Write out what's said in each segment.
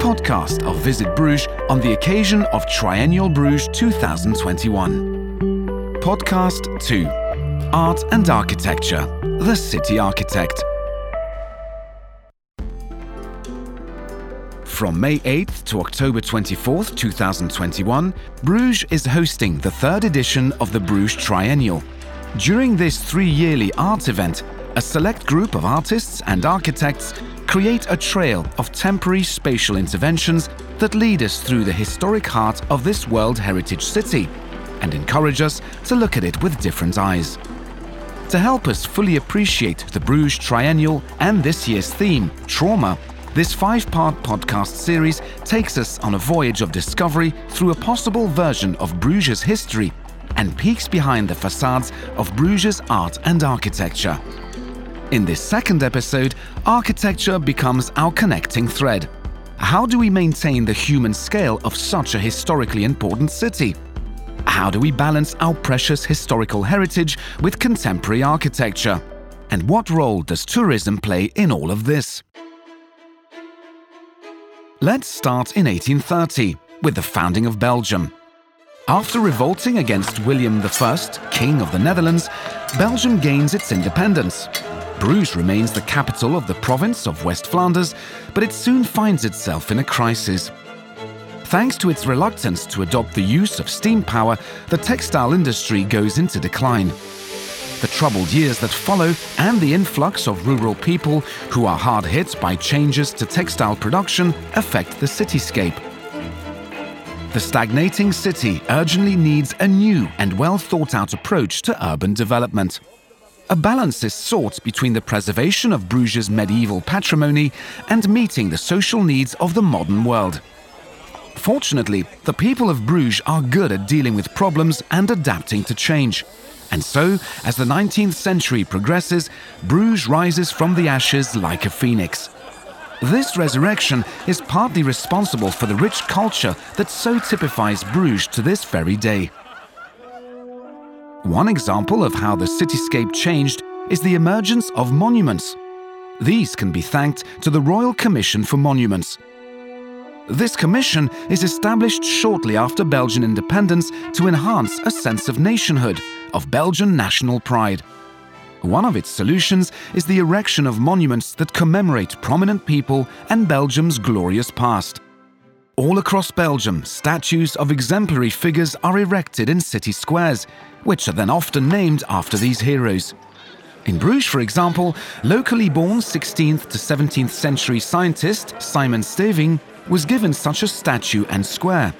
podcast of Visit Bruges on the occasion of Triennial Bruges 2021. Podcast 2 Art and Architecture The City Architect. From May 8th to October 24th, 2021, Bruges is hosting the third edition of the Bruges Triennial. During this three yearly art event, a select group of artists and architects create a trail of temporary spatial interventions that lead us through the historic heart of this World Heritage City and encourage us to look at it with different eyes. To help us fully appreciate the Bruges Triennial and this year's theme, Trauma, this five part podcast series takes us on a voyage of discovery through a possible version of Bruges history and peeks behind the facades of Bruges art and architecture. In this second episode, architecture becomes our connecting thread. How do we maintain the human scale of such a historically important city? How do we balance our precious historical heritage with contemporary architecture? And what role does tourism play in all of this? Let's start in 1830 with the founding of Belgium. After revolting against William I, King of the Netherlands, Belgium gains its independence. Bruges remains the capital of the province of West Flanders, but it soon finds itself in a crisis. Thanks to its reluctance to adopt the use of steam power, the textile industry goes into decline. The troubled years that follow and the influx of rural people who are hard hit by changes to textile production affect the cityscape. The stagnating city urgently needs a new and well thought out approach to urban development. A balance is sought between the preservation of Bruges' medieval patrimony and meeting the social needs of the modern world. Fortunately, the people of Bruges are good at dealing with problems and adapting to change. And so, as the 19th century progresses, Bruges rises from the ashes like a phoenix. This resurrection is partly responsible for the rich culture that so typifies Bruges to this very day. One example of how the cityscape changed is the emergence of monuments. These can be thanked to the Royal Commission for Monuments. This commission is established shortly after Belgian independence to enhance a sense of nationhood, of Belgian national pride. One of its solutions is the erection of monuments that commemorate prominent people and Belgium's glorious past. All across Belgium, statues of exemplary figures are erected in city squares, which are then often named after these heroes. In Bruges, for example, locally born 16th to 17th century scientist Simon Stevin was given such a statue and square.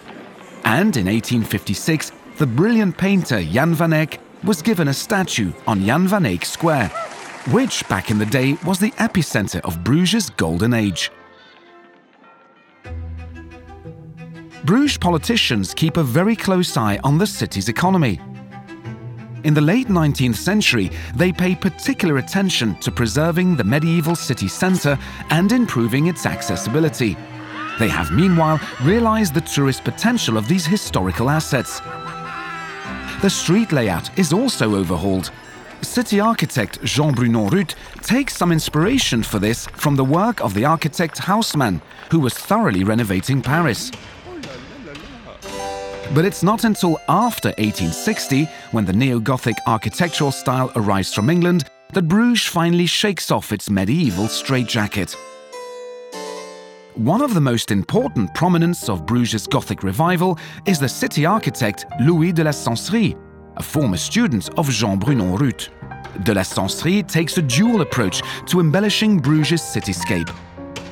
And in 1856, the brilliant painter Jan van Eyck was given a statue on Jan van Eyck Square, which back in the day was the epicenter of Bruges' golden age. Bruges politicians keep a very close eye on the city's economy. In the late 19th century, they pay particular attention to preserving the medieval city centre and improving its accessibility. They have meanwhile realised the tourist potential of these historical assets. The street layout is also overhauled. City architect Jean Brunon Rudd takes some inspiration for this from the work of the architect Haussmann, who was thoroughly renovating Paris. But it's not until after 1860, when the neo Gothic architectural style arrives from England, that Bruges finally shakes off its medieval straitjacket. One of the most important prominence of Bruges' Gothic revival is the city architect Louis de la Censerie, a former student of Jean Brunon Rudd. De la Censerie takes a dual approach to embellishing Bruges' cityscape.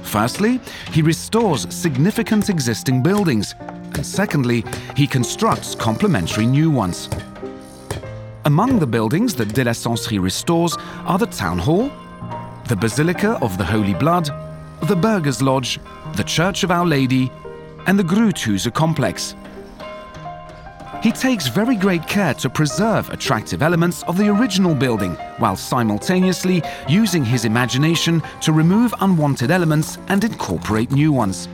Firstly, he restores significant existing buildings, and secondly, he constructs complementary new ones. Among the buildings that De La Censerie restores are the Town Hall, the Basilica of the Holy Blood, the Burghers Lodge, the Church of Our Lady, and the Gruuthuse complex. He takes very great care to preserve attractive elements of the original building while simultaneously using his imagination to remove unwanted elements and incorporate new ones.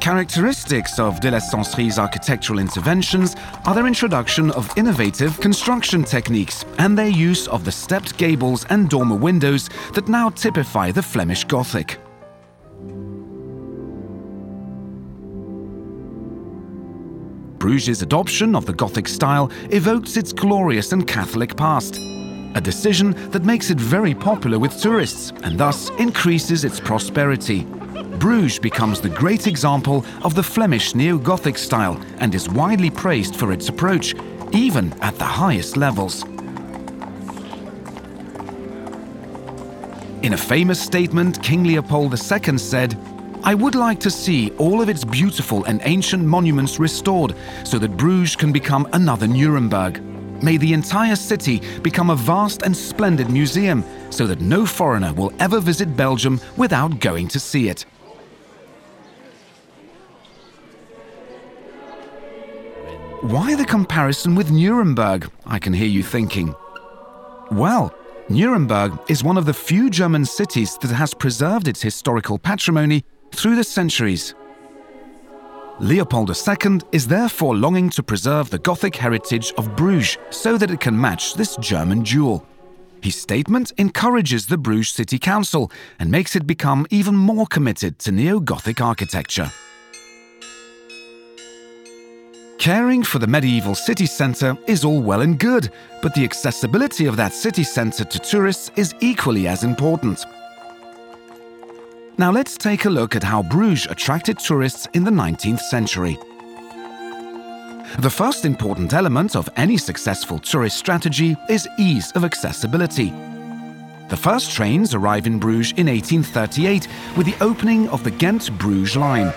Characteristics of de la Censerie's architectural interventions are their introduction of innovative construction techniques and their use of the stepped gables and dormer windows that now typify the Flemish Gothic. Bruges' adoption of the Gothic style evokes its glorious and Catholic past, a decision that makes it very popular with tourists and thus increases its prosperity. Bruges becomes the great example of the Flemish neo Gothic style and is widely praised for its approach, even at the highest levels. In a famous statement, King Leopold II said, I would like to see all of its beautiful and ancient monuments restored so that Bruges can become another Nuremberg. May the entire city become a vast and splendid museum so that no foreigner will ever visit Belgium without going to see it. Why the comparison with Nuremberg? I can hear you thinking. Well, Nuremberg is one of the few German cities that has preserved its historical patrimony through the centuries. Leopold II is therefore longing to preserve the Gothic heritage of Bruges so that it can match this German jewel. His statement encourages the Bruges City Council and makes it become even more committed to neo Gothic architecture. Caring for the medieval city centre is all well and good, but the accessibility of that city centre to tourists is equally as important. Now let's take a look at how Bruges attracted tourists in the 19th century. The first important element of any successful tourist strategy is ease of accessibility. The first trains arrive in Bruges in 1838 with the opening of the Ghent-Bruges line.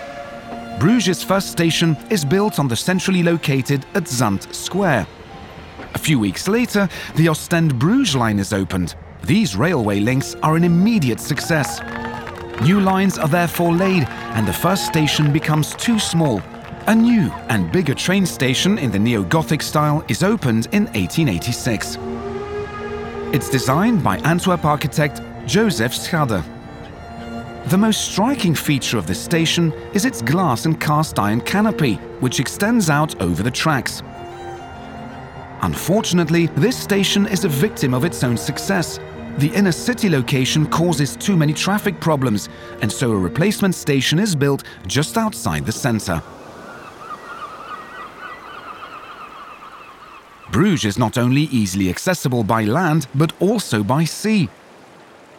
Bruges' first station is built on the centrally located Zand Square. A few weeks later, the Ostend-Bruges line is opened. These railway links are an immediate success. New lines are therefore laid, and the first station becomes too small. A new and bigger train station in the neo-Gothic style is opened in 1886. It's designed by Antwerp architect Joseph Schadde. The most striking feature of this station is its glass and cast iron canopy, which extends out over the tracks. Unfortunately, this station is a victim of its own success. The inner city location causes too many traffic problems, and so a replacement station is built just outside the centre. Bruges is not only easily accessible by land, but also by sea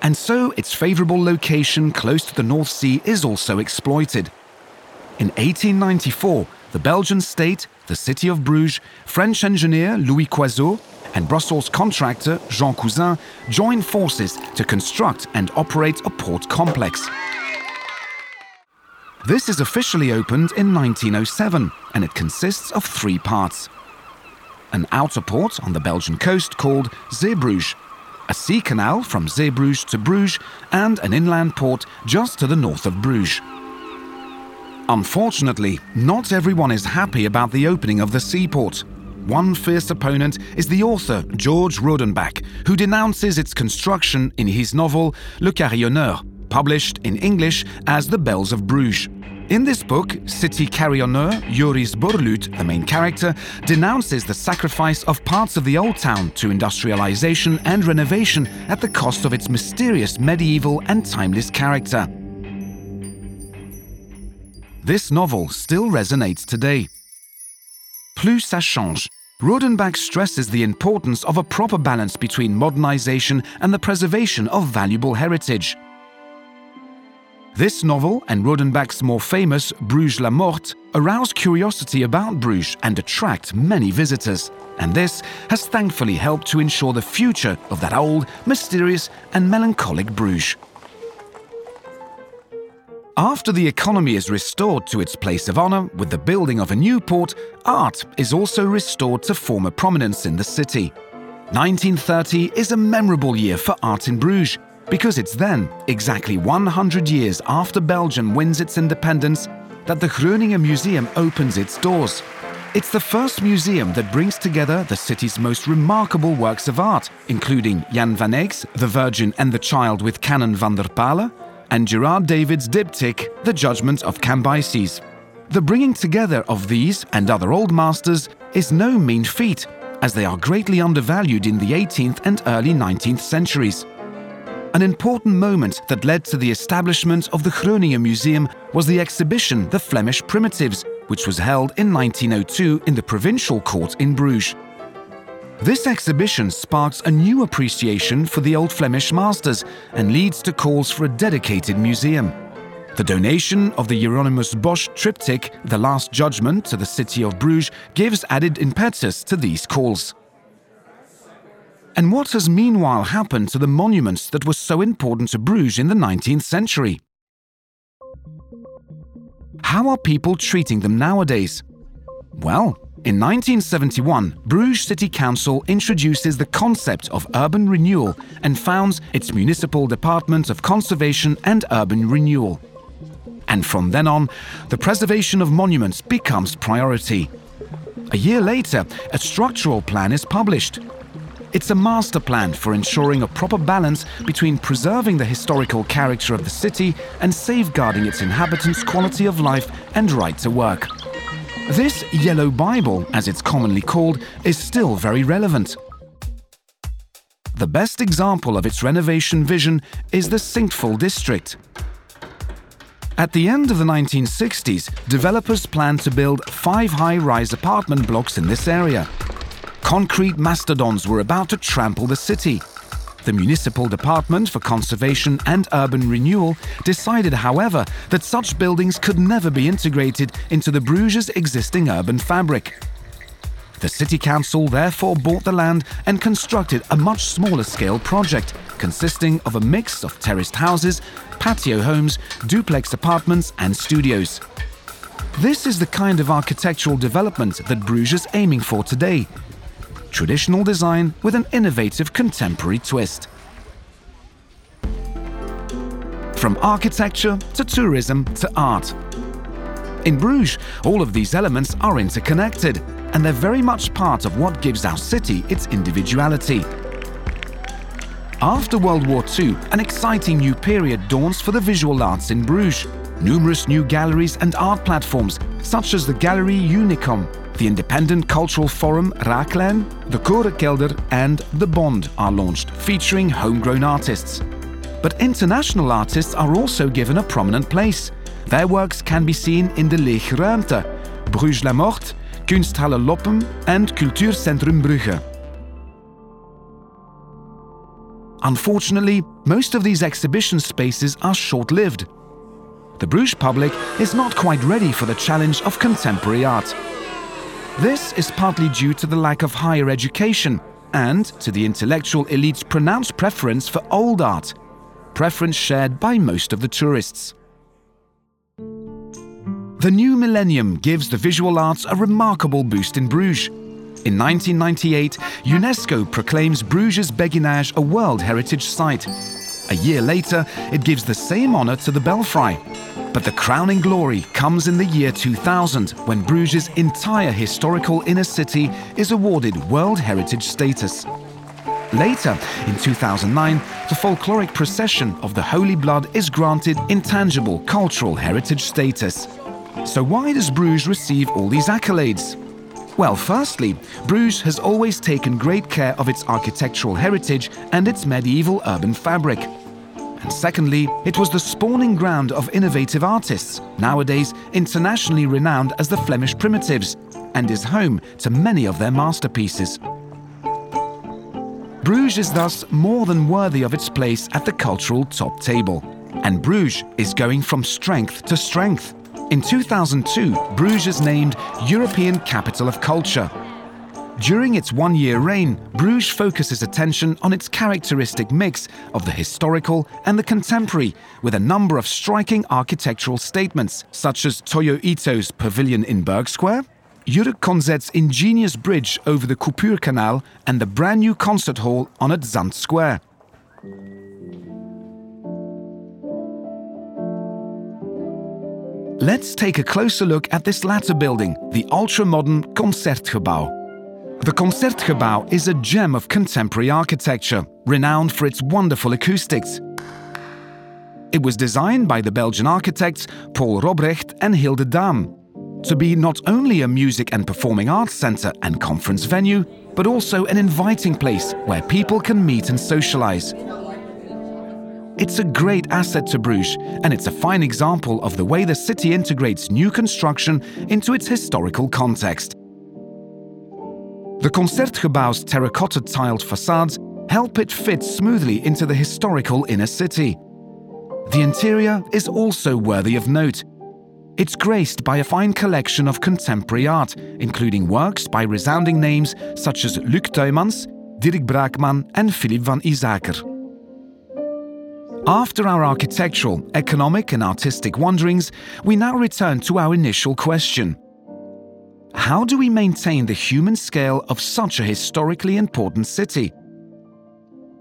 and so its favourable location close to the North Sea is also exploited. In 1894, the Belgian state, the city of Bruges, French engineer Louis Coiseau, and Brussels contractor Jean Cousin joined forces to construct and operate a port complex. This is officially opened in 1907 and it consists of three parts. An outer port on the Belgian coast called Zeebrugge, a sea canal from Zeebrugge to Bruges, and an inland port just to the north of Bruges. Unfortunately, not everyone is happy about the opening of the seaport. One fierce opponent is the author Georges Rodenbach, who denounces its construction in his novel Le Carillonneur, published in English as The Bells of Bruges. In this book, city carillonneur Joris Borluut, the main character, denounces the sacrifice of parts of the old town to industrialization and renovation at the cost of its mysterious medieval and timeless character. This novel still resonates today. Plus ça change. Rodenbach stresses the importance of a proper balance between modernization and the preservation of valuable heritage. This novel and Rodenbach's more famous Bruges la Morte arouse curiosity about Bruges and attract many visitors. And this has thankfully helped to ensure the future of that old, mysterious, and melancholic Bruges. After the economy is restored to its place of honour with the building of a new port, art is also restored to former prominence in the city. 1930 is a memorable year for art in Bruges because it's then, exactly 100 years after Belgium wins its independence, that the Groeninge Museum opens its doors. It's the first museum that brings together the city's most remarkable works of art, including Jan van Eyck's The Virgin and the Child with Canon van der Paele, and Gerard David's diptych The Judgment of Cambyses. The bringing together of these and other old masters is no mean feat, as they are greatly undervalued in the 18th and early 19th centuries. An important moment that led to the establishment of the Groeninge Museum was the exhibition The Flemish Primitives, which was held in 1902 in the Provincial Court in Bruges. This exhibition sparks a new appreciation for the old Flemish masters and leads to calls for a dedicated museum. The donation of the Hieronymus Bosch triptych, The Last Judgment, to the city of Bruges gives added impetus to these calls. And what has meanwhile happened to the monuments that were so important to Bruges in the 19th century? How are people treating them nowadays? Well, in 1971, Bruges City Council introduces the concept of urban renewal and founds its Municipal Department of Conservation and Urban Renewal. And from then on, the preservation of monuments becomes priority. A year later, a structural plan is published, it's a master plan for ensuring a proper balance between preserving the historical character of the city and safeguarding its inhabitants' quality of life and right to work. This Yellow Bible, as it's commonly called, is still very relevant. The best example of its renovation vision is the Sinkhval district. At the end of the 1960s, developers planned to build five high rise apartment blocks in this area concrete mastodons were about to trample the city. The Municipal Department for Conservation and Urban Renewal decided, however, that such buildings could never be integrated into the Bruges' existing urban fabric. The City Council therefore bought the land and constructed a much smaller scale project consisting of a mix of terraced houses, patio homes, duplex apartments, and studios. This is the kind of architectural development that Bruges is aiming for today, traditional design with an innovative contemporary twist. From architecture to tourism to art. In Bruges, all of these elements are interconnected, and they're very much part of what gives our city its individuality. After World War II, an exciting new period dawns for the visual arts in Bruges. Numerous new galleries and art platforms, such as the Gallery Unicom, the Independent Cultural Forum Raaklijn, the Korenkelder, and The Bond are launched, featuring homegrown artists. But international artists are also given a prominent place. Their works can be seen in the Lege Ruimte, Bruges La Morte, Kunsthalle Loppem, and Cultuurcentrum Brugge. Unfortunately, most of these exhibition spaces are short lived. The Bruges public is not quite ready for the challenge of contemporary art. This is partly due to the lack of higher education and to the intellectual elite's pronounced preference for old art, preference shared by most of the tourists. The new millennium gives the visual arts a remarkable boost in Bruges. In 1998, UNESCO proclaims Bruges' Beguinage a World Heritage Site. A year later, it gives the same honour to the Belfry, but the crowning glory comes in the year 2000 when Bruges' entire historical inner city is awarded World Heritage status. Later, in 2009, the folkloric procession of the Holy Blood is granted intangible cultural heritage status. So, why does Bruges receive all these accolades? Well, firstly, Bruges has always taken great care of its architectural heritage and its medieval urban fabric. And secondly, it was the spawning ground of innovative artists, nowadays internationally renowned as the Flemish Primitives, and is home to many of their masterpieces. Bruges is thus more than worthy of its place at the cultural top table. And Bruges is going from strength to strength. In 2002, Bruges is named European Capital of Culture during its one year reign, Bruges focuses attention on its characteristic mix of the historical and the contemporary, with a number of striking architectural statements, such as Toyo Ito's pavilion in Burg Square, Jürg Conzett's ingenious bridge over the Coupure Canal, and the brand new concert hall on at Square. Let's take a closer look at this latter building, the ultra modern Concertgebouw. The Concertgebouw is a gem of contemporary architecture, renowned for its wonderful acoustics. It was designed by the Belgian architects Paul Robbrecht and Hilde Daem to be not only a music and performing arts centre and conference venue, but also an inviting place where people can meet and socialise. It's a great asset to Bruges, and it's a fine example of the way the city integrates new construction into its historical context. The Concertgebouw's terracotta tiled facades help it fit smoothly into the historical inner city. The interior is also worthy of note. It's graced by a fine collection of contemporary art, including works by resounding names such as Luc Tuymans, Dirk Braeckman, and Philippe van Isacker. After our architectural, economic, and artistic wanderings, we now return to our initial question. How do we maintain the human scale of such a historically important city?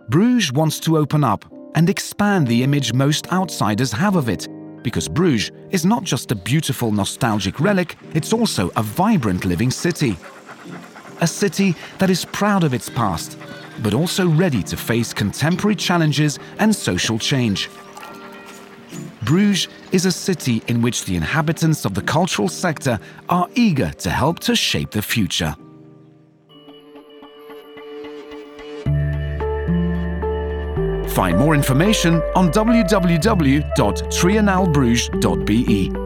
Bruges wants to open up and expand the image most outsiders have of it, because Bruges is not just a beautiful nostalgic relic, it's also a vibrant living city. A city that is proud of its past but also ready to face contemporary challenges and social change. Bruges is a city in which the inhabitants of the cultural sector are eager to help to shape the future. Find more information on www.triennalebruges.be.